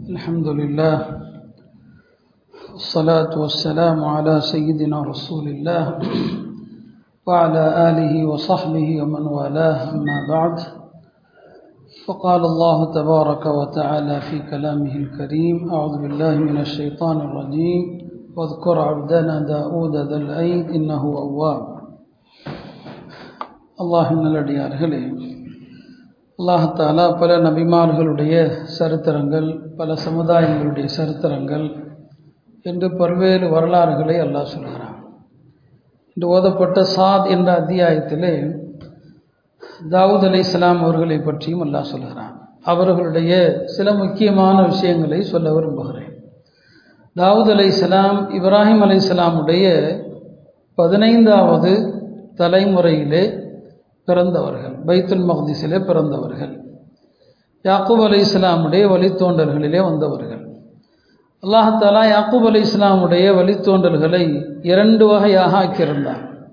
الحمد لله والصلاة والسلام على سيدنا رسول الله وعلى آله وصحبه ومن والاه أما بعد فقال الله تبارك وتعالى في كلامه الكريم أعوذ بالله من الشيطان الرجيم واذكر عبدنا داود ذا الأيد إنه أواب. الله من الأديارகளே அல்லாஹாலா பல நபிமார்களுடைய சரித்திரங்கள் பல சமுதாயங்களுடைய சரித்திரங்கள் என்று பல்வேறு வரலாறுகளை அல்லாஹ் சொல்கிறான். இன்று ஓதப்பட்ட சாத் என்ற அத்தியாயத்திலே தாவூத் அலி இஸ்லாம் அவர்களை பற்றியும் அல்லாஹ் சொல்கிறான். அவர்களுடைய சில முக்கியமான விஷயங்களை சொல்ல விரும்புகிறேன். தாவூத் அலி இஸ்லாம் இப்ராஹிம் அலி இஸ்லாமுடைய பதினைந்தாவது தலைமுறையிலே பிறந்தவர்கள் பைத்துல் மக்திஸிலே பிறந்தவர்கள். யாக்கூப் அலி இஸ்லாமுடைய வழித்தோன்றல்களிலே வந்தவர்கள். அல்லாஹாலா யாக்கூப் அலி இஸ்லாமுடைய வழித்தோன்றல்களை இரண்டு வகையாக ஆக்கியிருந்தார்.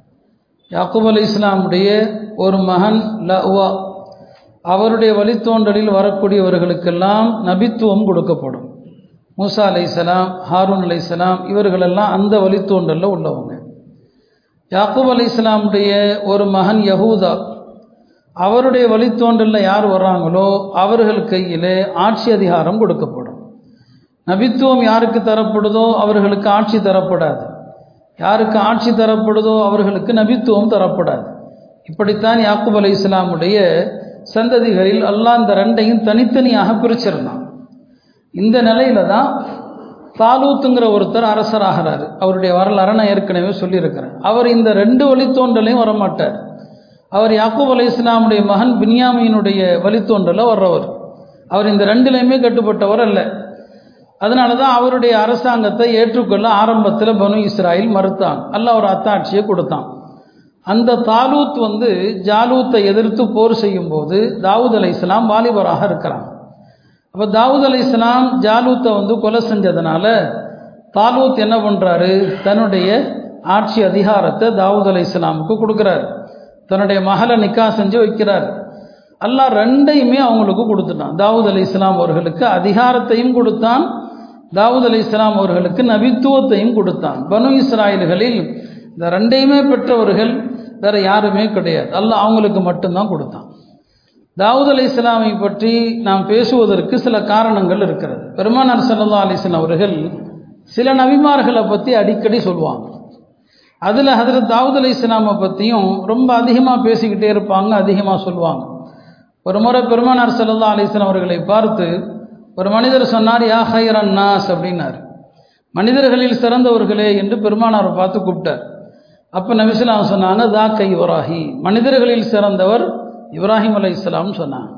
யாக்கூப் அலி இஸ்லாமுடைய ஒரு மகன் லவா அவருடைய வழித்தோன்றலில் வரக்கூடியவர்களுக்கெல்லாம் நபித்துவம் கொடுக்கப்படும். மூசா அலை இஸ்லாம் ஹாரூன் அலை இஸ்லாம் இவர்களெல்லாம் அந்த வழித்தோன்றலில் உள்ளவங்க. யாக்கூப் அலி இஸ்லாமுடைய ஒரு மகன் யகூதா அவருடைய வழித்தோன்றலில் யார் வர்றாங்களோ அவர்கள் கையிலே ஆட்சி அதிகாரம் கொடுக்கப்படும். நபித்துவம் யாருக்கு தரப்படுதோ அவர்களுக்கு ஆட்சி தரப்படாது. யாருக்கு ஆட்சி தரப்படுதோ அவர்களுக்கு நபித்துவம் தரப்படாது. இப்படித்தான் யாக்கூப் அலி இஸ்லாமுடைய சந்ததிகளில் அல்லாஹ் இந்த ரெண்டையும் தனித்தனியாக பிரிச்சிருந்தான். இந்த நிலையில தான் தாலூத்துங்கிற ஒருத்தர் அரசராகிறாரு அவருடைய வரலாறை நான் ஏற்கனவே சொல்லியிருக்கிறேன். அவர் இந்த ரெண்டு வழித்தோன்றலையும் வரமாட்டார். அவர் யாக்கூப் அலி இஸ்லாமுடைய மகன் பின்யாமியினுடைய வழித்தோன்றல வர்றவர். அவர் இந்த ரெண்டுலையுமே கட்டுப்பட்டவர் அல்ல. அதனால தான் அவருடைய அரசாங்கத்தை ஏற்றுக்கொள்ள ஆரம்பத்தில் பனு இஸ்ராயில் மறுத்தான். அல்ல ஒரு அத்தாட்சியை கொடுத்தான். அந்த தாலூத் வந்து ஜாலூத்தை எதிர்த்து போர் செய்யும் போது தாவூத் அலை இஸ்லாம் வாலிபராக இருக்கிறான். அப்போ தாவூத் அலி இஸ்லாம் ஜாலூத்தை வந்து கொலை செஞ்சதுனால தாலூத் என்ன பண்ணுறாரு தன்னுடைய ஆட்சி அதிகாரத்தை தாவூத் அலி இஸ்லாமுக்கு கொடுக்குறாரு. தன்னுடைய மகளை நிக்கா செஞ்சு வைக்கிறார். அல்லாஹ் ரெண்டையுமே அவங்களுக்கு கொடுத்துட்டான். தாவூத் அலி இஸ்லாம் அவர்களுக்கு அதிகாரத்தையும் கொடுத்தான். தாவூத் அலி இஸ்லாம் அவர்களுக்கு நபித்துவத்தையும் கொடுத்தான். பனு இஸ்ராயல்களில் இந்த ரெண்டையுமே பெற்றவர்கள் வேற யாருமே கிடையாது. அல்லாஹ் அவங்களுக்கு மட்டும்தான் கொடுத்தான். தாவூத் அலி இஸ்லாமை பற்றி நாம் பேசுவதற்கு சில காரணங்கள் இருக்கிறது. பெருமானார் சல்லா அலிஸ்லாம் அவர்கள் சில நபிமார்களை பற்றி அடிக்கடி சொல்லுவாங்க அதில் ஹதரத் தாவூத் அலி இஸ்லாமை பற்றியும் ரொம்ப அதிகமாக பேசிக்கிட்டே இருப்பாங்க அதிகமாக சொல்லுவாங்க ஒரு முறை பெருமானார் சல்லா அலிஸ்லாம் அவர்களை பார்த்து ஒரு மனிதர் சொன்னார் யா ஹைரன் நாஸ் அப்படின்னார். மனிதர்களில் சிறந்தவர்களே என்று பெருமானாரை பார்த்து கூப்பிட்டார். அப்போ நபிஸ்லாம் சொன்னாங்க தா கை இவராஹி மனிதர்களில் சிறந்தவர் இப்ராஹிம் அலை இஸ்லாம் சொன்னாங்க.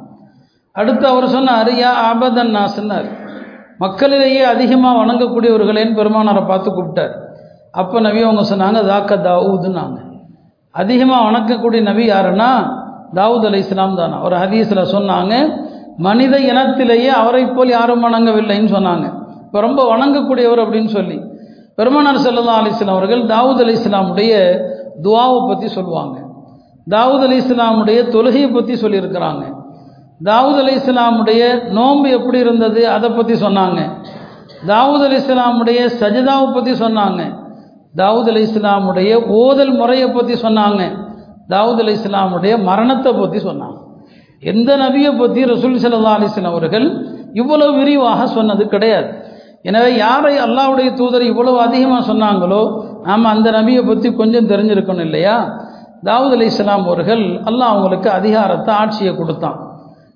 அடுத்து அவர் சொன்னார் யா ஆபதன் நாஸ்னார் மக்களிலேயே அதிகமாக வணங்கக்கூடியவர்களேன்னு பெருமானாரை பார்த்து கூப்பிட்டார். அப்போ நபி அவங்க சொன்னாங்க தாக்க தாவூதுன்னாங்க. அதிகமாக வணக்கக்கூடிய நபி யாருன்னா தாவூத் அலி இஸ்லாம் தானா. ஒரு ஹதீஸில் சொன்னாங்க மனித இனத்திலேயே அவரை போல் யாரும் வணங்கவில்லைன்னு சொன்னாங்க. இப்போ ரொம்ப வணங்கக்கூடியவர் அப்படின்னு சொல்லி. பெருமானார் செல்லா அலி இஸ்லாம் அவர்கள் தாவூத் அலி இஸ்லாமுடைய துவாவை பற்றி சொல்லுவாங்க. தாவூத் அலி இஸ்லாமுடைய தொழுகையை பற்றி சொல்லியிருக்கிறாங்க. தாவூத் அலி இஸ்லாமுடைய நோன்பு எப்படி இருந்தது? அதை பற்றி சொன்னாங்க. தாவூத் அலி இஸ்லாமுடைய சஜிதாவை பற்றி சொன்னாங்க. தாவூத் அலி இஸ்லாமுடைய ஓதல் முறையை பற்றி சொன்னாங்க. தாவூத் அலி இஸ்லாமுடைய மரணத்தை பற்றி சொன்னாங்க. எந்த நபியை பற்றி ரசூல் சல்லா அலிஸ்லாம் அவர்கள் இவ்வளவு விரிவாக சொன்னது கிடையாது. எனவே யாரை அல்லாவுடைய தூதர் இவ்வளவு அதிகமாக சொன்னாங்களோ நாம் அந்த நபியை பற்றி கொஞ்சம் தெரிஞ்சிருக்கணும் இல்லையா? தாவூத் அலி இஸ்லாம் அவர்கள் அல்லாஹ் அவங்களுக்கு அதிகாரத்தை ஆட்சியை கொடுத்தான்.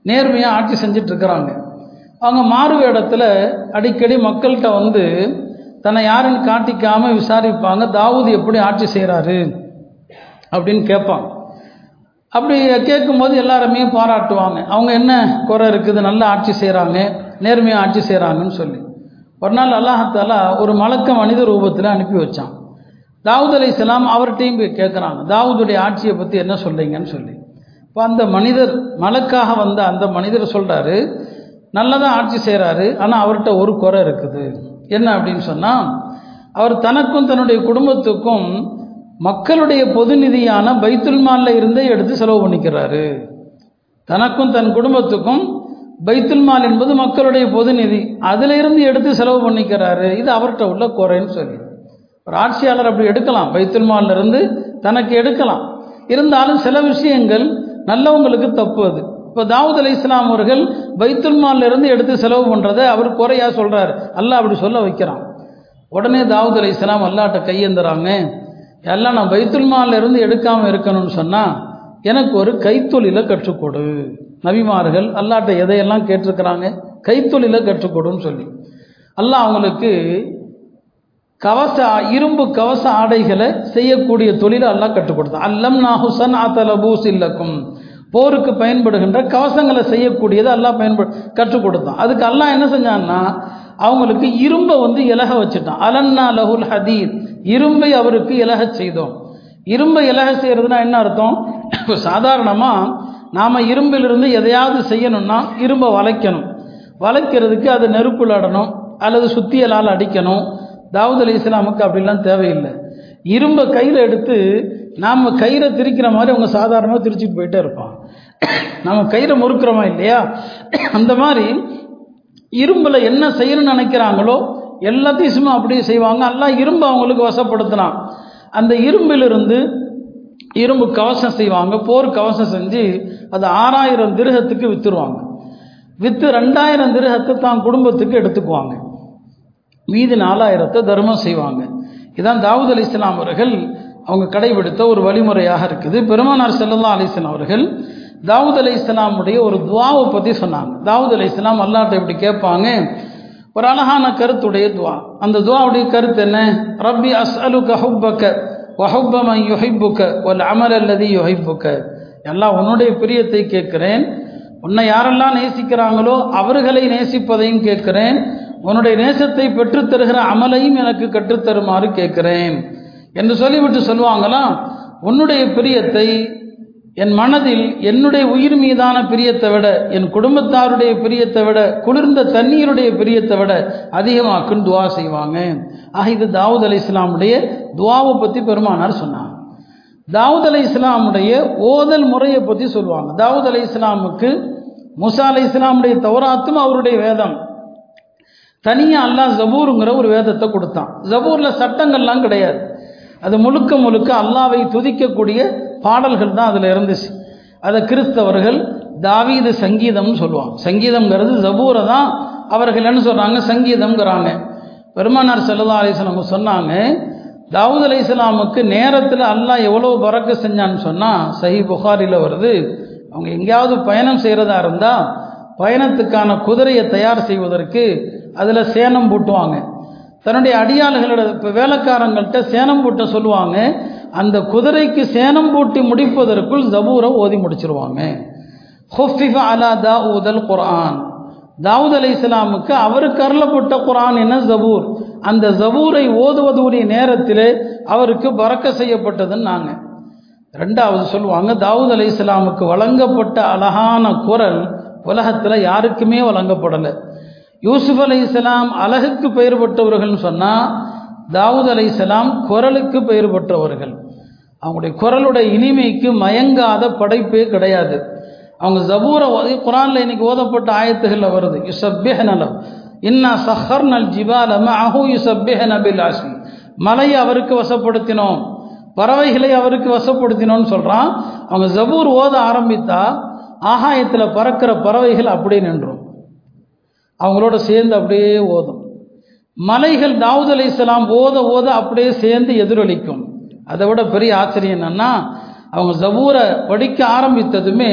நேர்மையாக ஆட்சி செஞ்சுட்டு இருக்கிறாங்க அவங்க மாறு இடத்துல அடிக்கடி மக்கள்கிட்ட வந்து தன்னை யாருன்னு காட்டிக்காமல் விசாரிப்பாங்க தாவூது எப்படி ஆட்சி செய்கிறாரு அப்படின்னு கேட்பாங்க. அப்படி கேட்கும்போது எல்லாருமே பாராட்டுவாங்க. அவங்க என்ன குறை இருக்குது நல்லா ஆட்சி செய்கிறாங்க நேர்மையாக ஆட்சி செய்கிறாங்கன்னு சொல்லி. ஒரு நாள் அல்லாஹத்தாலா ஒரு மலக்க மனித ரூபத்தில் அனுப்பி வச்சான். தாவூத் அலி இஸ்லாம் அவர்கிட்டையும் போய் கேட்குறாங்க தாவூதுடைய ஆட்சியை பற்றி என்ன சொல்கிறீங்கன்னு சொல்லி. இப்போ அந்த மனிதர் மலக்காக வந்த அந்த மனிதர் சொல்கிறாரு நல்லதாக ஆட்சி செய்கிறாரு ஆனால் அவர்கிட்ட ஒரு குறை இருக்குது. என்ன அப்படின்னு சொன்னால் அவர் தனக்கும் தன்னுடைய குடும்பத்துக்கும் மக்களுடைய பொது நிதியான பைத்துல்மாலில் இருந்தே எடுத்து செலவு பண்ணிக்கிறாரு. தனக்கும் தன் குடும்பத்துக்கும் பைத்துல் மால் என்பது மக்களுடைய பொது நிதி அதிலிருந்து எடுத்து செலவு பண்ணிக்கிறாரு. இது அவர்கிட்ட உள்ள குறைன்னு சொல்லி. ஒரு ஆட்சியாளர் அப்படி எடுக்கலாம் பைத்துல் தனக்கு எடுக்கலாம். இருந்தாலும் சில விஷயங்கள் நல்லவங்களுக்கு தப்பு அது. இப்போ தாவூத் அலி இஸ்லாம் அவர்கள் பைத்துல் எடுத்து செலவு பண்ணுறதை அவர் குறையா சொல்கிறார் அல்லாஹ் அப்படி சொல்ல வைக்கிறான். உடனே தாவூத் அலி இஸ்லாம் அல்லாட்ட கையெந்துறாங்க. எல்லாம் நான் பைத்துல் எடுக்காமல் இருக்கணும்னு சொன்னால் எனக்கு ஒரு கைத்தொழிலை கற்றுக்கொடு. நபிமார்கள் அல்லாட்ட எதையெல்லாம் கேட்டிருக்கிறாங்க? கைத்தொழிலை கற்றுக்கொடுன்னு சொல்லி. அல்லாஹ் அவங்களுக்கு கவச இரும்பு கவச ஆடைகளை செய்யக்கூடிய தொழிலை எல்லாம் கற்றுக் கொடுத்தான் அல்லம் நாஹுசன் ஆத்தலபூஸ் இல்லக்கும் போருக்கு பயன்படுகின்ற கவசங்களை செய்யக்கூடியதை எல்லாம் பயன்படு கற்றுக் கொடுத்தான் அதுக்கு எல்லாம் என்ன செஞ்சான்னா அவங்களுக்கு இரும்பை வந்து இலக வச்சுட்டான். அலன்னா லஹுல் ஹதீத். இரும்பை அவருக்கு இலக செய்தோம். இரும்பை இலக செய்கிறதுனா என்ன அர்த்தம்? இப்போ சாதாரணமாக நாம் இரும்பிலிருந்து எதையாவது செய்யணும்னா இரும்பை வளைக்கணும். வளைக்கிறதுக்கு அது நெருப்புலாடணும் அல்லது சுத்தியலால் அடிக்கணும் தாவூத் அலி இஸ்லாமுக்கு அப்படிலாம் தேவையில்லை. இரும்பை கையில் எடுத்து நாம் கயிறை திரிக்கிற மாதிரி அவங்க சாதாரணமாக திரிச்சிட்டு போயிட்டே இருப்பான் நம்ம கயிறை முறுக்கிறோமா இல்லையா? அந்த மாதிரி இரும்பில் என்ன செய்யணும்னு நினைக்கிறாங்களோ எல்லாத்தையும் சும்மா அப்படியே செய்வாங்க. எல்லாம் இரும்பு அவங்களுக்கு வசப்படுத்தினான் அந்த இரும்பிலிருந்து இரும்பு கவசம் செய்வாங்க. போர் கவசம் செஞ்சு அது ஆறாயிரம் திருகத்துக்கு விற்றுருவாங்க விற்று ரெண்டாயிரம் திருகத்தை தான் குடும்பத்துக்கு எடுத்துக்குவாங்க. மீதி நாலாயிரத்தை தர்மம் செய்வாங்க. இதான் தாவூத் அலி இஸ்லாம் அவர்கள் அவங்க கடைபிடித்த ஒரு வழிமுறையாக இருக்குது. பெருமானார் செல்லல்லா அலிஸ்லாம் அவர்கள் தாவூத் அலி இஸ்லாமுடைய ஒரு துவாவை பற்றி சொன்னாங்க. தாவூத் அலி இஸ்லாம் அல்லாட்ட இப்படி கேட்பாங்க ஒரு அழகான கருத்துடைய துவா. அந்த துவாவுடைய கருத்து என்ன? ரப்பி அஸ் அலு கஹுப்பக்க வஹுப்பம யுஹிப்புக்க ஒல் அமல் அல்லதி யுஹிப்புக்க. எல்லாம் உன்னுடைய பிரியத்தை கேட்கிறேன். உன்னை யாரெல்லாம் நேசிக்கிறாங்களோ அவர்களை நேசிப்பதையும் கேட்கிறேன். உன்னுடைய நேசத்தை பெற்றுத்தருகிற அமலையும் எனக்கு கற்றுத்தருமாறு கேட்கிறேன். என்று சொல்லிவிட்டு சொல்லுவாங்களாம் உன்னுடைய பிரியத்தை என் மனதில் என்னுடைய உயிர் மீதான பிரியத்தை விட என் குடும்பத்தாருடைய பிரியத்தை விட குளிர்ந்த தண்ணீருடைய பிரியத்தை விட அதிகமாக்குன்னு துவா செய்வாங்க. ஆக இது தாவூத் அலி இஸ்லாமுடைய துவாவை பற்றி பெருமானார் சொன்னாங்க தாவூத் அலி இஸ்லாமுடைய ஓதல் முறையை பற்றி சொல்லுவாங்க தாவூத் அலி இஸ்லாமுக்கு முசா அலி இஸ்லாமுடைய தௌராத்தும் அவருடைய வேதம். தனியாக அல்லாஹ் ஜபூருங்கிற ஒரு வேதத்தை கொடுத்தான். ஜபூரில் சட்டங்கள்லாம் கிடையாது. அது முழுக்க முழுக்க அல்லாவை துதிக்கக்கூடிய பாடல்கள் தான் அதில் இருந்துச்சு. அதை கிறிஸ்தவர்கள் தாவீது சங்கீதம்னு சொல்லுவாங்க. சங்கீதம்ங்கிறது ஜபூரை தான் அவர்கள் என்ன சொல்கிறாங்க சங்கீதம்ங்கிறாங்க. பெருமானார் செல்லதா அலிஸ்லாம் சொன்னாங்க தாவூத் அலி இஸ்லாமுக்கு நேரத்தில் அல்லாஹ் எவ்வளோ பறக்க செஞ்சான்னு சொன்னால் சஹி புகாரில் வருது. அவங்க எங்கேயாவது பயணம் செய்கிறதா இருந்தால் பயணத்துக்கான குதிரையை தயார் செய்வதற்கு அதில் சேனம் பூட்டுவாங்க. தன்னுடைய அடியாளர்களோட இப்போ வேலைக்காரங்கள்ட்ட சேனம் பூட்ட சொல்லுவாங்க. அந்த குதிரைக்கு சேனம் பூட்டி முடிப்பதற்குள் ஜபூரை ஓதி முடிச்சிருவாங்க. ஹொஃபிஃப அலா தாவூதல் ஊதல் குரான் தாவூத் அலி இஸ்லாமுக்கு அவருக்கு அருளப்பட்ட குரான் என்ன? ஜபூர். அந்த ஜபூரை ஓதுவதுடைய நேரத்தில் அவருக்கு பறக்க செய்யப்பட்டதுன்னு நாங்கள் ரெண்டாவது சொல்லுவாங்க தாவூத் அலி இஸ்லாமுக்கு வழங்கப்பட்ட அழகான குரல் உலகத்தில் யாருக்குமே வழங்கப்படலை. யூசுப் அலை இஸ்லாம் அழகுக்கு பெயர் பெற்றவர்கள்னு சொன்னால் தாவூத் அலை இஸ்லாம் குரலுக்கு பெயர் பெற்றவர்கள். அவங்களுடைய குரலுடைய இனிமைக்கு மயங்காத படைப்பே கிடையாது. அவங்க ஜபூரை குரானில் இன்னைக்கு ஓதப்பட்ட ஆயத்துகளில் வருது. யுசப்பேஹ நலம் இன்னா சஹர் நல் ஜிபாலம் அஹூ யுசப்பேஹ நபில் ஆசி மலையை அவருக்கு வசப்படுத்தினோம். பறவைகளை அவருக்கு வசப்படுத்தினோம்னு சொல்கிறான் அவங்க ஜபூர் ஓத ஆரம்பித்தா ஆகாயத்தில் பறக்கிற பறவைகள் அப்படியே நின்றும். அவங்களோட சேர்ந்து அப்படியே ஓதும். மலைகள் தாவூத் அலி இஸ்லாம் ஓத ஓத அப்படியே சேர்ந்து எதிரொலிக்கும். அதை விட பெரிய ஆச்சரியம் என்னன்னா அவங்க ஜபூரை படிக்க ஆரம்பித்ததுமே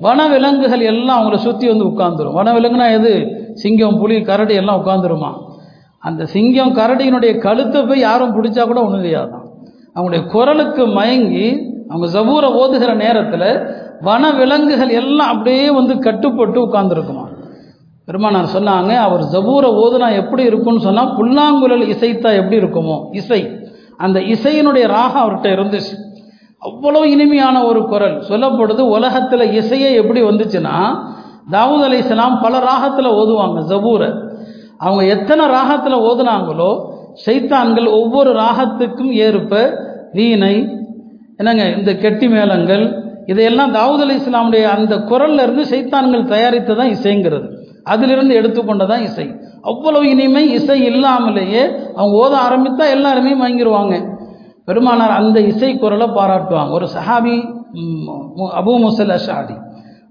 வனவிலங்குகள் எல்லாம் அவங்கள சுற்றி வந்து உட்காந்துரும் வனவிலங்குனா எது? சிங்கம் புலி கரடி எல்லாம் உட்காந்துருமா அந்த சிங்கம் கரடியினுடைய கழுத்தை போய் யாரும் பிடிச்சா கூட ஒன்றும் செய்யாதான். அவங்களுடைய குரலுக்கு மயங்கி அவங்க ஜபூரை ஓதுகிற நேரத்தில் வனவிலங்குகள் எல்லாம் அப்படியே வந்து கட்டுப்பட்டு உட்காந்துருக்குமா பெருமானார் சொன்னாங்க அவர் ஜபூரை ஓதுனா எப்படி இருக்கும்னு சொன்னால் புல்லாங்குழல் இசைத்தா எப்படி இருக்குமோ இசை. அந்த இசையினுடைய ராகம் அவர்கிட்ட இருந்துச்சு. அவ்வளோ இனிமையான ஒரு குரல். சொல்லப்படுது உலகத்தில் இசையே எப்படி வந்துச்சுன்னா தாவூத் அலி இஸ்லாம் பல ராகத்தில் ஓதுவாங்க ஜபூரை. அவங்க எத்தனை ராகத்தில் ஓதுனாங்களோ சைத்தான்கள் ஒவ்வொரு ராகத்துக்கும் ஏற்ப வீணை என்னங்க இந்த கெட்டி மேளங்கள் இதையெல்லாம் தாவூத் அலி இஸ்லாமுடைய அந்த குரல்ல இருந்து சைத்தான்கள் தயாரித்து தான் இசைங்கிறது. அதிலிருந்து எடுத்துக்கொண்டதான் இசை. அவ்வளவு இனிமை இசை இல்லாமலேயே அவங்க ஓத ஆரம்பித்தா எல்லாருமே வாங்கிடுவாங்க பெருமானார் அந்த இசை குரலை பாராட்டுவாங்க. ஒரு சஹாபி அபு முசல் அஷாதி.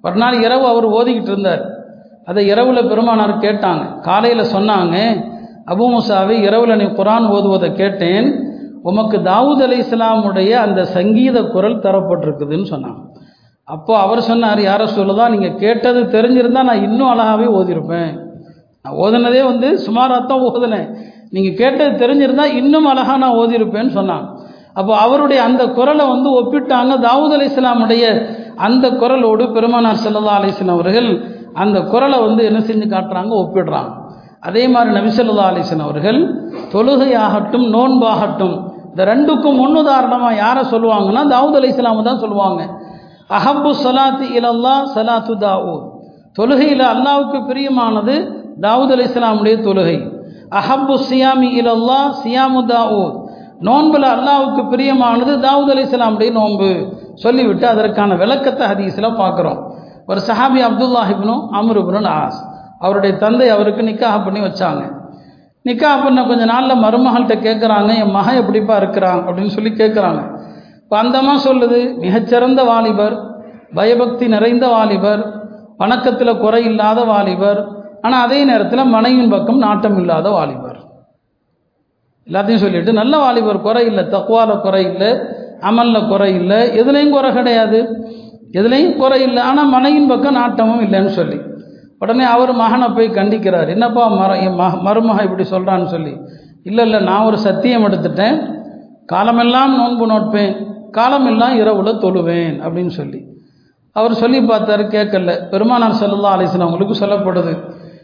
ஒரு நாள் இரவு அவர் ஓதிக்கிட்டு இருந்தார். அதை இரவுல பெருமானார் கேட்டாங்க. காலையில் சொன்னாங்க அபு முசாவை இரவுல நீ குரான் ஓதுவதை கேட்டேன். உமக்கு தாவூத் அலி இஸ்லாமுடைய அந்த சங்கீத குரல் தரப்பட்டிருக்குதுன்னு சொன்னாங்க. அப்போ அவர் சொன்னார் யார சொல்லுதான் நீங்கள் கேட்டது தெரிஞ்சிருந்தால் நான் இன்னும் அழகாகவே ஓதிருப்பேன். நான் ஓதுனதே வந்து சுமாராக தான் ஓதுனேன். நீங்கள் கேட்டது தெரிஞ்சிருந்தால் இன்னும் அழகாக நான் ஓதிருப்பேன்னு சொன்னான். அப்போ அவருடைய அந்த குரலை வந்து ஒப்பிட்டாங்க. தாவூத் அலி இஸ்லாமுடைய அந்த குரலோடு பெருமானார் செல்லதா அலிஸ்லாம் அவர்கள் அந்த குரலை வந்து என்ன செஞ்சு காட்டுறாங்க? ஒப்பிடுறாங்க. அதே மாதிரி நபிசல்லா ஸல்லல்லாஹு அவர்கள் தொழுகையாகட்டும் நோன்பாகட்டும் இந்த ரெண்டுக்கும் முன்னுதாரணமாக யாரை சொல்லுவாங்கன்னா தாவூத் அலி இஸ்லாமு தான் சொல்லுவாங்க. அஹப்பு சலாத்து இலல்லா சலாத்து தாவூத். தொழுகையில் அல்லாவுக்கு பிரியமானது தாவூத் அலி இஸ்லாமுடைய தொழுகை. அஹப்பு சியாமி இலல்லா சியாமு தாவூத். நோன்புல அல்லாவுக்கு பிரியமானது தாவூத் அலி இஸ்லாமுடைய நோன்பு. சொல்லிவிட்டு அதற்கான விளக்கத்தை ஹதீஸில் பார்க்குறோம். ஒரு சஹாபி அப்துல்லாஹிப்னும் அம்ருப்னு ஆஸ் அவருடைய தந்தை அவருக்கு நிக்காக பண்ணி வச்சாங்க. நிக்காக பண்ண கொஞ்ச நாளில் மருமகள்கிட்ட கேட்குறாங்க என் மகன் எப்படிப்பா இருக்கிறான்? அப்படின்னு சொல்லி கேட்குறாங்க இப்போ அந்தம்மா சொல்லுது மிகச்சிறந்த வாலிபர் பயபக்தி நிறைந்த வாலிபர் வணக்கத்தில் குறை இல்லாத வாலிபர் ஆனால் அதே நேரத்தில் மனைவின் பக்கம் நாட்டம் இல்லாத வாலிபர். எல்லாத்தையும் சொல்லிட்டு நல்ல வாலிபர் குறை இல்லை தக்குவாவில் குறை இல்லை அமலில் குறை இல்லை எதுலேயும் குறை கிடையாது. எதுலேயும் குறை இல்லை ஆனால் மனைவின் பக்கம் நாட்டமும் இல்லைன்னு சொல்லி. உடனே அவர் மகனை போய் கண்டிக்கிறார். என்னப்பா மர என் மருமக இப்படி சொல்கிறான்னு சொல்லி. இல்லை இல்லை நான் ஒரு சத்தியம் எடுத்துட்டேன். காலமெல்லாம் நோன்பு நோட்பேன். காலமெல்லாம் இரவுல தொழுவேன் அப்படின்னு சொல்லி. அவர் சொல்லி பார்த்தாரு கேட்கல. பெருமானார் செல்லல்லா அலிஸ்லாம் அவங்களுக்கு சொல்லப்படுது.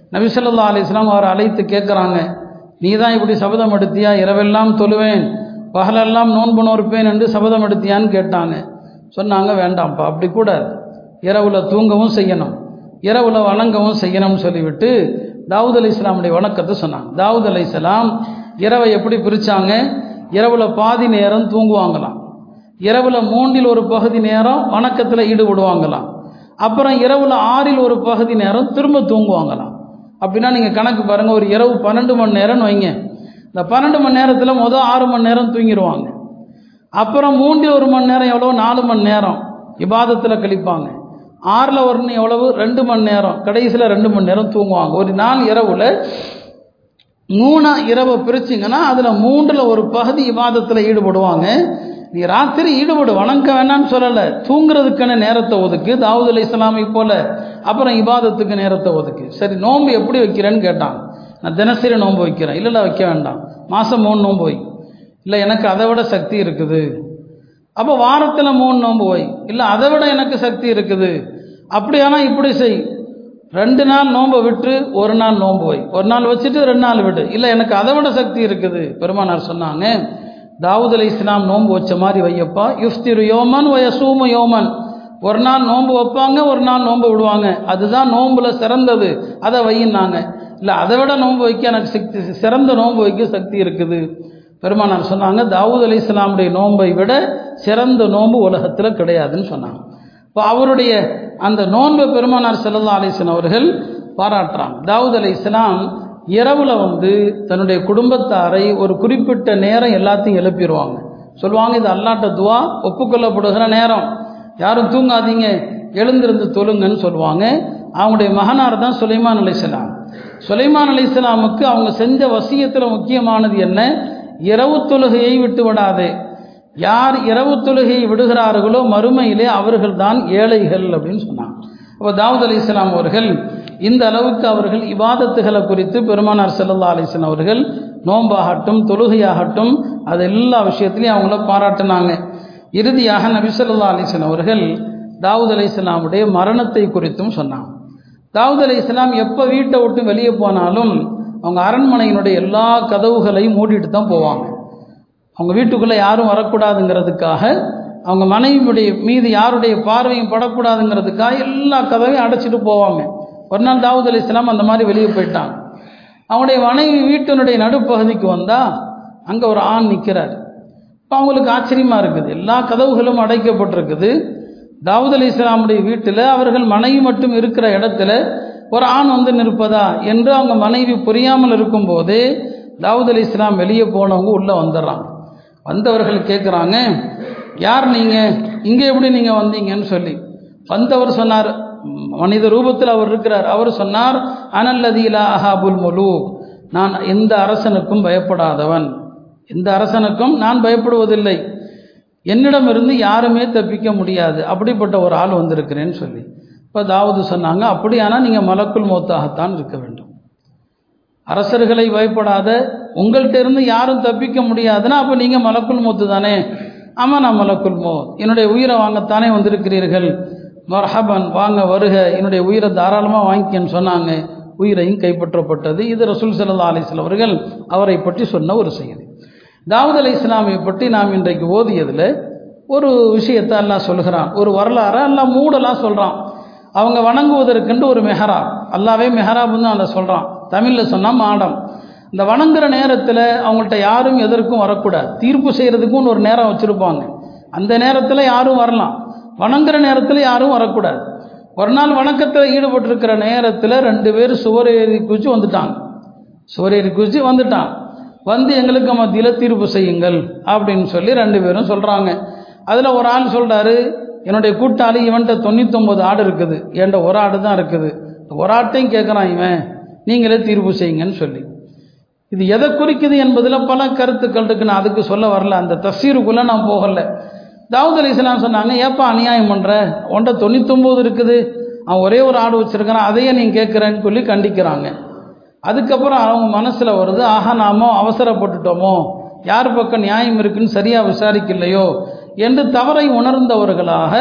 நபி சொல்லல்லா அலைஹி அவர் அவரை அழைத்து கேட்குறாங்க நீ தான் இப்படி சபதம் எடுத்தியா? இரவெல்லாம் தொழுவேன். பகலெல்லாம் நோன்பு நோற்பேன் என்று சபதம் எடுத்தியான்னு கேட்டாங்க. சொன்னாங்க வேண்டாம்ப்பா அப்படி கூட இரவுல தூங்கவும் செய்யணும். இரவுல வணங்கவும் செய்யணும்னு சொல்லிவிட்டு தாவூத் அலி இஸ்லாமுடைய வணக்கத்தை சொன்னாங்க. தாவூத் அலி இஸ்லாம் இரவை எப்படி பிரித்தாங்க இரவுல பாதி நேரம் தூங்குவாங்களாம். இரவில் மூன்றில் ஒரு பகுதி நேரம் வணக்கத்தில் ஈடுபடுவாங்களாம். அப்புறம் இரவில் ஆறில் ஒரு பகுதி நேரம் திரும்ப தூங்குவாங்களாம். அப்படின்னா நீங்கள் கணக்கு பாருங்கள் ஒரு இரவு பன்னெண்டு மணி நேரம்னு வைங்க. இந்த பன்னெண்டு மணி நேரத்தில் மொதல் ஆறு மணி நேரம் தூங்கிடுவாங்க அப்புறம் மூன்றில் ஒரு மணி நேரம் எவ்வளோ நாலு மணி நேரம். இபாதத்தில் கழிப்பாங்க. ஆறில் ஒரு எவ்வளவு? ரெண்டு மணி நேரம். கடைசியில் ரெண்டு மணி நேரம் தூங்குவாங்க. ஒரு நாள் இரவில் மூணா இரவை பிரிச்சிங்கன்னா அதில் மூன்றில் ஒரு பகுதி விவாதத்தில் ஈடுபடுவாங்க. நீ ராத்திரி ஈடுபடு வணங்க வேணான்னு சொல்லலை. தூங்குறதுக்கான நேரத்தை ஒதுக்கு. தாவூத் அலி இஸ்லாமை போல அப்புறம் இபாதத்துக்கு நேரத்தை ஒதுக்கு. சரி நோன்பு எப்படி வைக்கிறேன்னு கேட்டான். நான் தினசரி நோன்பு வைக்கிறேன். இல்லைல்ல வைக்க வேண்டாம். மாதம் மூணு நோன்பு வை. இல்லை எனக்கு அதை விட சக்தி இருக்குது. அப்போ வாரத்தில் மூணு நோன்பு வை. இல்லை அதை விட எனக்கு சக்தி இருக்குது. அப்படியானா இப்படி செய். ரெண்டு நாள் நோன்பை விட்டு ஒரு நாள் நோன்பு வை. ஒரு நாள் வச்சுட்டு ரெண்டு நாள் விடு. இல்லை எனக்கு அதை விட சக்தி இருக்குது. பெருமானார் சொன்னாங்க தாவூத் அலி இஸ்லாம் நோன்பு வச்ச மாதிரி வையப்பா. யுஃப்திரு யோமன் வயசூம யோமன். ஒரு நாள் நோன்பு வைப்பாங்க ஒரு நாள் நோன்பு விடுவாங்க. அதுதான் நோன்புல சிறந்தது. அதை வையினாங்க இல்லை அதை விட நோன்பு வைக்க எனக்கு சக்தி சிறந்த நோன்பு வைக்க சக்தி இருக்குது. பெருமானார் சொன்னாங்க தாவூத் அலி இஸ்லாமுடைய நோன்பை விட சிறந்த நோன்பு உலகத்தில் கிடையாதுன்னு சொன்னாங்க. இப்போ அவருடைய அந்த நோன்பை பெருமானார் செல்லல்லா அலிஸ்லாம் அவர்கள் பாராட்டுறாங்க. தாவூத் அலி இஸ்லாம் இரவில் வந்து தன்னுடைய குடும்பத்தாரை ஒரு குறிப்பிட்ட நேரம் எல்லாத்தையும் எழுப்பிடுவாங்க சொல்லுவாங்க இது அல்லாட்ட துவா ஒப்புக்கொள்ளப்படுகிற நேரம். யாரும் தூங்காதீங்க எழுந்திருந்து தொழுங்கன்னு சொல்லுவாங்க. அவங்களுடைய மகனார் தான் சுலைமான் அலிஸ்லாம் சுலைமான் அலிஸ்லாமுக்கு அவங்க செஞ்ச வசியத்தில் முக்கியமானது என்ன? இரவு தொழுகையை விட்டு விடாதே. யார் இரவு தொழுகையை விடுகிறார்களோ மறுமையிலே அவர்கள் தான் ஏழைகள் அப்படின்னு சொன்னாங்க. அப்போ தாவூத் அலி இஸ்லாம் அவர்கள் இந்த அளவுக்கு அவர்கள் இவாதத்துகளை குறித்து பெருமானார் செல்லல்லா அலிசன் அவர்கள் நோம்பாகட்டும் தொழுகையாகட்டும் அது எல்லா விஷயத்திலையும் அவங்கள பாராட்டினாங்க. இறுதியாக நபி சொல்லா அலிஸ்லாம் அவர்கள் தாவூத் அலி இஸ்லாமுடைய மரணத்தை குறித்தும் சொன்னாங்க. தாவூத் அலி இஸ்லாம் எப்போ வீட்டை விட்டு வெளியே போனாலும் அவங்க அரண்மனையினுடைய எல்லா கதவுகளையும் மூடிட்டு தான் போவாங்க. அவங்க வீட்டுக்குள்ளே யாரும் வரக்கூடாதுங்கிறதுக்காக அவங்க மனைவியுடைய மீது யாருடைய பார்வையும் படக்கூடாதுங்கிறதுக்காக எல்லா கதவையும் அடைச்சிட்டு போவாங்க. ஒரு நாள் தாவூத் அலி இஸ்லாம் அந்த மாதிரி வெளியே போயிட்டாங்க அவனுடைய மனைவி வீட்டினுடைய நடுப்பகுதிக்கு வந்தால் அங்கே ஒரு ஆண் நிற்கிறார் இப்போ அவங்களுக்கு ஆச்சரியமாக இருக்குது. எல்லா கதவுகளும் அடைக்கப்பட்டிருக்குது. தாவூத் அலி இஸ்லாமுடைய வீட்டில் அவர்கள் மனைவி மட்டும் இருக்கிற இடத்துல ஒரு ஆண் வந்து நிற்பதா என்று அவங்க மனைவி புரியாமல் இருக்கும்போது தாவூத் அலி இஸ்லாம் வெளியே போனவங்க உள்ளே வந்துடுறாங்க வந்தவர்கள் கேட்குறாங்க யார் நீங்கள் இங்கே எப்படி நீங்கள் வந்தீங்கன்னு சொல்லி. வந்தவர் சொன்னார் மனித ரூபத்தில் அவர் இருக்கிறார். அவர் சொன்னார் அனல்லதீலா அஹாபுல் முலு நான் எந்த அரசனுக்கும் பயப்படாதவன். எந்த அரசனுக்கும் நான் பயப்படுவதில்லை. என்னிடமிருந்து யாருமே தப்பிக்க முடியாது. அப்படிப்பட்ட ஒரு ஆள் வந்திருக்கிறேன்னு சொல்லி. இப்போ தாவது சொன்னாங்க அப்படியானால் நீங்கள் மலக்குள் மௌத்தாகத்தான் இருக்க வேண்டும். அரசர்களை பயப்படாத உங்கள்கிட்ட இருந்து யாரும் தப்பிக்க முடியாதுன்னா அப்போ நீங்கள் மலக்குள் மூத்து தானே? ஆமாம் நான் மலக்குள் மோ என்னுடைய உயிரை வாங்கத்தானே வந்திருக்கிறீர்கள். மர்ஹபன் வாங்க வருக என்னுடைய உயிரை தாராளமாக வாங்கிக்கன்னு சொன்னாங்க. உயிரையும் கைப்பற்றப்பட்டது. இது ரசூல் சல்லா அலிஸ்லாம் அவர்கள் அவரை பற்றி சொன்ன ஒரு செய்தி. தாவூத் அலி இஸ்லாமை பற்றி நாம் இன்றைக்கு ஓதியதில் ஒரு விஷயத்தை எல்லாம் சொல்கிறான். ஒரு வரலாறு எல்லாம் மூடெல்லாம் சொல்கிறான். அவங்க வணங்குவதற்கென்று ஒரு மெஹராப். அல்லாவே மெஹராப்னு அதை சொல்கிறான். தமிழில் சொன்னால் மாடம். இந்த வணங்குற நேரத்தில் அவங்கள்ட்ட யாரும் எதற்கும் வரக்கூடாது. தீர்ப்பு செய்கிறதுக்கும் ஒரு நேரம் வச்சுருப்பாங்க. அந்த நேரத்தில் யாரும் வரலாம். வணங்குற நேரத்தில் யாரும் வரக்கூடாது. ஒரு நாள் வணக்கத்தில் ஈடுபட்டிருக்கிற நேரத்தில் ரெண்டு பேர் சுவர் ஏறி குச்சி வந்துட்டாங்க. சுவர் ஏறி குச்சி வந்துட்டான். வந்து எங்களுக்கு மத்தியில் தீர்ப்பு செய்யுங்கள் அப்படின்னு சொல்லி ரெண்டு பேரும் சொல்கிறாங்க அதில் ஒரு ஆள் சொல்கிறாரு என்னுடைய கூட்டாளி இவன்கிட்ட தொண்ணூத்தொம்பது ஆடு இருக்குது. என்கிட்ட ஒரு ஆடு தான் இருக்குது. ஒரு ஆட்டையும் கேட்குறான் இவன். நீங்களே தீர்ப்பு செய்யுங்கன்னு சொல்லி. இது எதை குறிக்குது என்பதில் பல கருத்துக்கள் இருக்கு. நான் அதுக்கு சொல்ல வரல. அந்த தசீருக்குள்ளே நான் போகலை. தாவூத் அலி இஸ்லாம் சொன்னாங்க ஏப்பா அநியாயம் பண்ணுற ஒன்றை தொண்ணூத்தொம்போது இருக்குது. அவன் ஒரே ஒரு ஆடு வச்சுருக்கிறான் அதையே நீங்கள் கேட்குறேன்னு சொல்லி கண்டிக்கிறாங்க. அதுக்கப்புறம் அவங்க மனசில் வருது ஆஹா நாமோ அவசரப்பட்டுட்டோமோ? யார் பக்கம் நியாயம் இருக்குன்னு சரியாக விசாரிக்கலையோ? என்று தவறை உணர்ந்தவர்களாக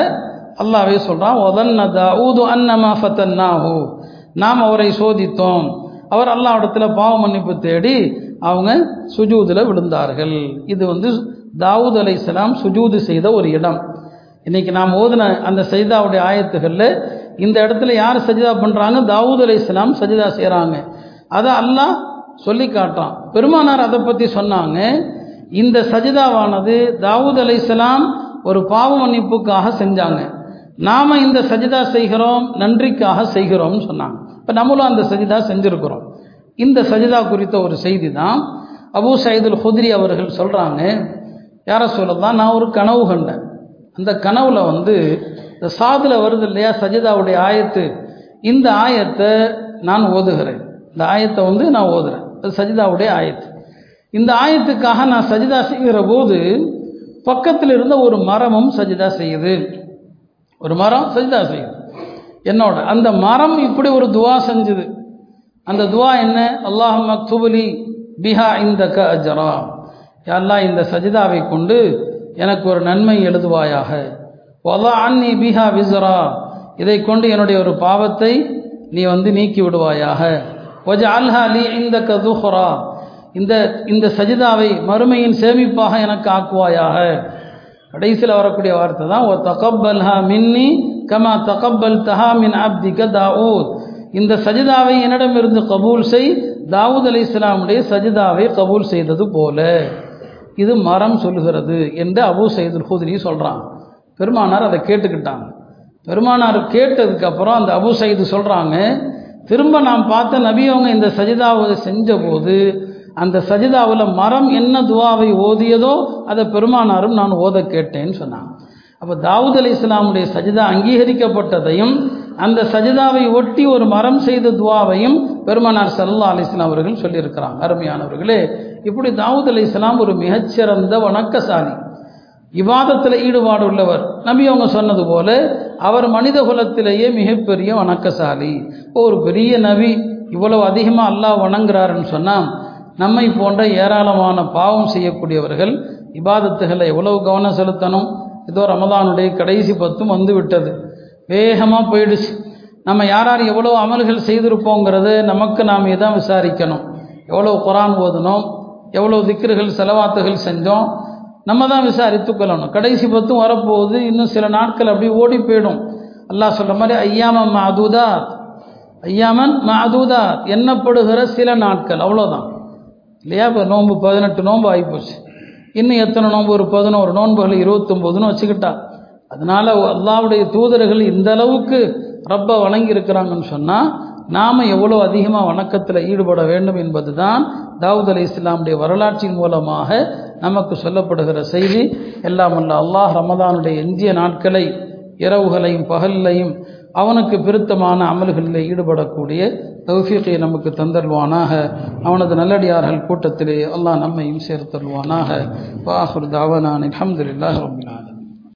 அல்லாவே சொல்கிறான் ஒதன்ன தாவூது அன்னமா ஃபத்தன்னாஹூ. நாம் அவரை சோதித்தோம். அவர் அல்லாவிடத்தில் பாவ மன்னிப்பு தேடி அவங்க சுஜூதில் விழுந்தார்கள். இது வந்து தாவூத் அலை இஸ்லாம் சுஜூது செய்த ஒரு இடம். இன்னைக்கு நாம் ஓதின அந்த சஜிதாவுடைய ஆயத்துகளில் இந்த இடத்துல யார் சஜிதா பண்ணுறாங்க தாவூத் அலை இஸ்லாம் சஜிதா செய்கிறாங்க அதை அல்லாஹ் சொல்லி காட்டான் பெருமானார் அதை பற்றி சொன்னாங்க. இந்த சஜிதாவானது தாவூத் அலை இஸ்லாம் ஒரு பாவ மன்னிப்புக்காக செஞ்சாங்க. நாம் இந்த சஜிதா செய்கிறோம் நன்றிக்காக செய்கிறோம்னு சொன்னாங்க. இப்போ நம்மளும் அந்த சஜிதா செஞ்சுருக்கிறோம். இந்த சஜிதா குறித்த ஒரு செய்தி தான் அபு சயீதுல் ஹுத்ரி அவர்கள் சொல்கிறாங்க யாரை சொல்லலாம் நான் ஒரு கனவு கண்டேன். அந்த கனவுல வந்து இந்த சாதில் வருது இல்லையா சஜிதாவுடைய ஆயத்து. இந்த ஆயத்தை நான் ஓதுகிறேன். இந்த ஆயத்தை வந்து நான் ஓதுகிறேன் அது சஜிதாவுடைய ஆயத்து. இந்த ஆயத்துக்காக நான் சஜிதா செய்கிற போது பக்கத்தில் இருந்த ஒரு மரமும் சஜிதா செய்யுது. ஒரு மரம் சஜிதா செய்யுது. என்னோட அந்த மரம் இப்படி ஒரு துவா செஞ்சுது. அந்த துவா என்ன? அல்லாஹ் மக்துபலி பிஹா இந்த க அஜரா யாரெல்லாம் இந்த சஜிதாவை கொண்டு எனக்கு ஒரு நன்மை எழுதுவாயாக. வலா அன்னி பிஹா விசரா இதை கொண்டு என்னுடைய ஒரு பாவத்தை நீ வந்து நீக்கி விடுவாயாக. ஒஜ அல்ஹா லி இந்த கதுஹரா இந்த இந்த சஜிதாவை மறுமையின் சேமிப்பாக எனக்கு ஆக்குவாயாக. கடைசியில் வரக்கூடிய வார்த்தை தான் ஓ தகப்பல்ஹா மின்னி கமா தகப்பல் தஹா மின் அப்திக தாவூத். இந்த சஜிதாவை என்னிடமிருந்து கபூல் செய். தாவூத் அலி இஸ்லாமுடைய சஜிதாவை கபூல் செய்தது போல. இது மரம் சொல்லுகிறது என்று அபு சயீதுல் ஹூதிரி சொல்கிறான் பெருமானார் அதை கேட்டுக்கிட்டாங்க. பெருமானார் கேட்டதுக்கப்புறம் அந்த அபு சயீது சொல்கிறாங்க திரும்ப நாம் பார்த்த நபியவங்க இந்த சஜிதாவை செஞ்ச போது அந்த சஜிதாவில் மரம் என்ன துவாவை ஓதியதோ அதை பெருமானாரும் நான் ஓத கேட்டேன்னு சொன்னாங்க. அப்போ தாவூத் அலி இஸ்லாமுடைய சஜிதா அங்கீகரிக்கப்பட்டதையும் அந்த சஜிதாவை ஒட்டி ஒரு மரம் செய்த துவாவையும் பெருமானார் சல்லா அலிஸ்லாம் அவர்கள் சொல்லியிருக்கிறாங்க. அருமையானவர்களே இப்படி தாவூத் அலி இஸ்லாம் ஒரு மிகச்சிறந்த வணக்கசாலி. விவாதத்தில் ஈடுபாடு உள்ளவர். நம்பி அவங்க சொன்னது போல அவர் மனித குலத்திலேயே மிகப்பெரிய வணக்கசாலி. ஒரு பெரிய நபி இவ்வளவு அதிகமாக அல்லாஹ் வணங்குறாருன்னு சொன்னால் நம்மை போன்ற ஏராளமான பாவம் செய்யக்கூடியவர்கள் இபாதத்துகளை எவ்வளவு கவனம் செலுத்தணும்? இதோ ரமதானுடைய கடைசி பத்தும் வந்து விட்டது வேகமாக போயிடுச்சு. நம்ம யார் யார் எவ்வளோ அமல்கள் செய்திருப்போங்கிறது நமக்கு நாம் இதான் விசாரிக்கணும். எவ்வளோ குரான் ஓதணும் எவ்வளோ திக்கர்கள் செலவாத்துகள் செஞ்சோம் நம்ம தான் விசாரித்து கொள்ளணும். கடைசி பத்தும் வரப்போகுது இன்னும் சில நாட்கள் அப்படி ஓடி போயிடும். அல்லாஹ் சொல்கிற மாதிரி ஐயாமன் மாதூதா ஐயாமன் மாதூதா எண்ணப்படுகிற சில நாட்கள் அவ்வளோதான் இல்லையா? இப்போ நோன்பு பதினெட்டு நோன்பு ஆகிப்போச்சு. இன்னும் எத்தனை நோன்பு? ஒரு பதினோரு நோன்புகள் இருபத்தொம்போதுன்னு வச்சுக்கிட்டா. அதனால் அல்லாவுடைய தூதர்கள் இந்த அளவுக்கு ரப்பை வணங்கியிருக்கிறாங்கன்னு சொன்னால் நாம் எவ்வளோ அதிகமாக வணக்கத்தில் ஈடுபட வேண்டும் என்பது தான் தாவூத் அலி இஸ்லாமுடைய வரலாற்றின் மூலமாக நமக்கு சொல்லப்படுகிற செய்தி. எல்லாம் அல்ல அல்லாஹ் ரமதானுடைய எஞ்சிய நாட்களை இரவுகளையும் பகல்லையும் அவனுக்கு பிருத்தமான அமல்களில் ஈடுபடக்கூடிய தௌஃபீக்கை நமக்கு தந்தருவானாக அவனது நல்லடியார்கள் கூட்டத்திலே அல்லாஹ் நம்மையும் சேர்த்தருவானாக வாஹுர் தாவனான் அஹமதுல்லாஹ் ரபினான்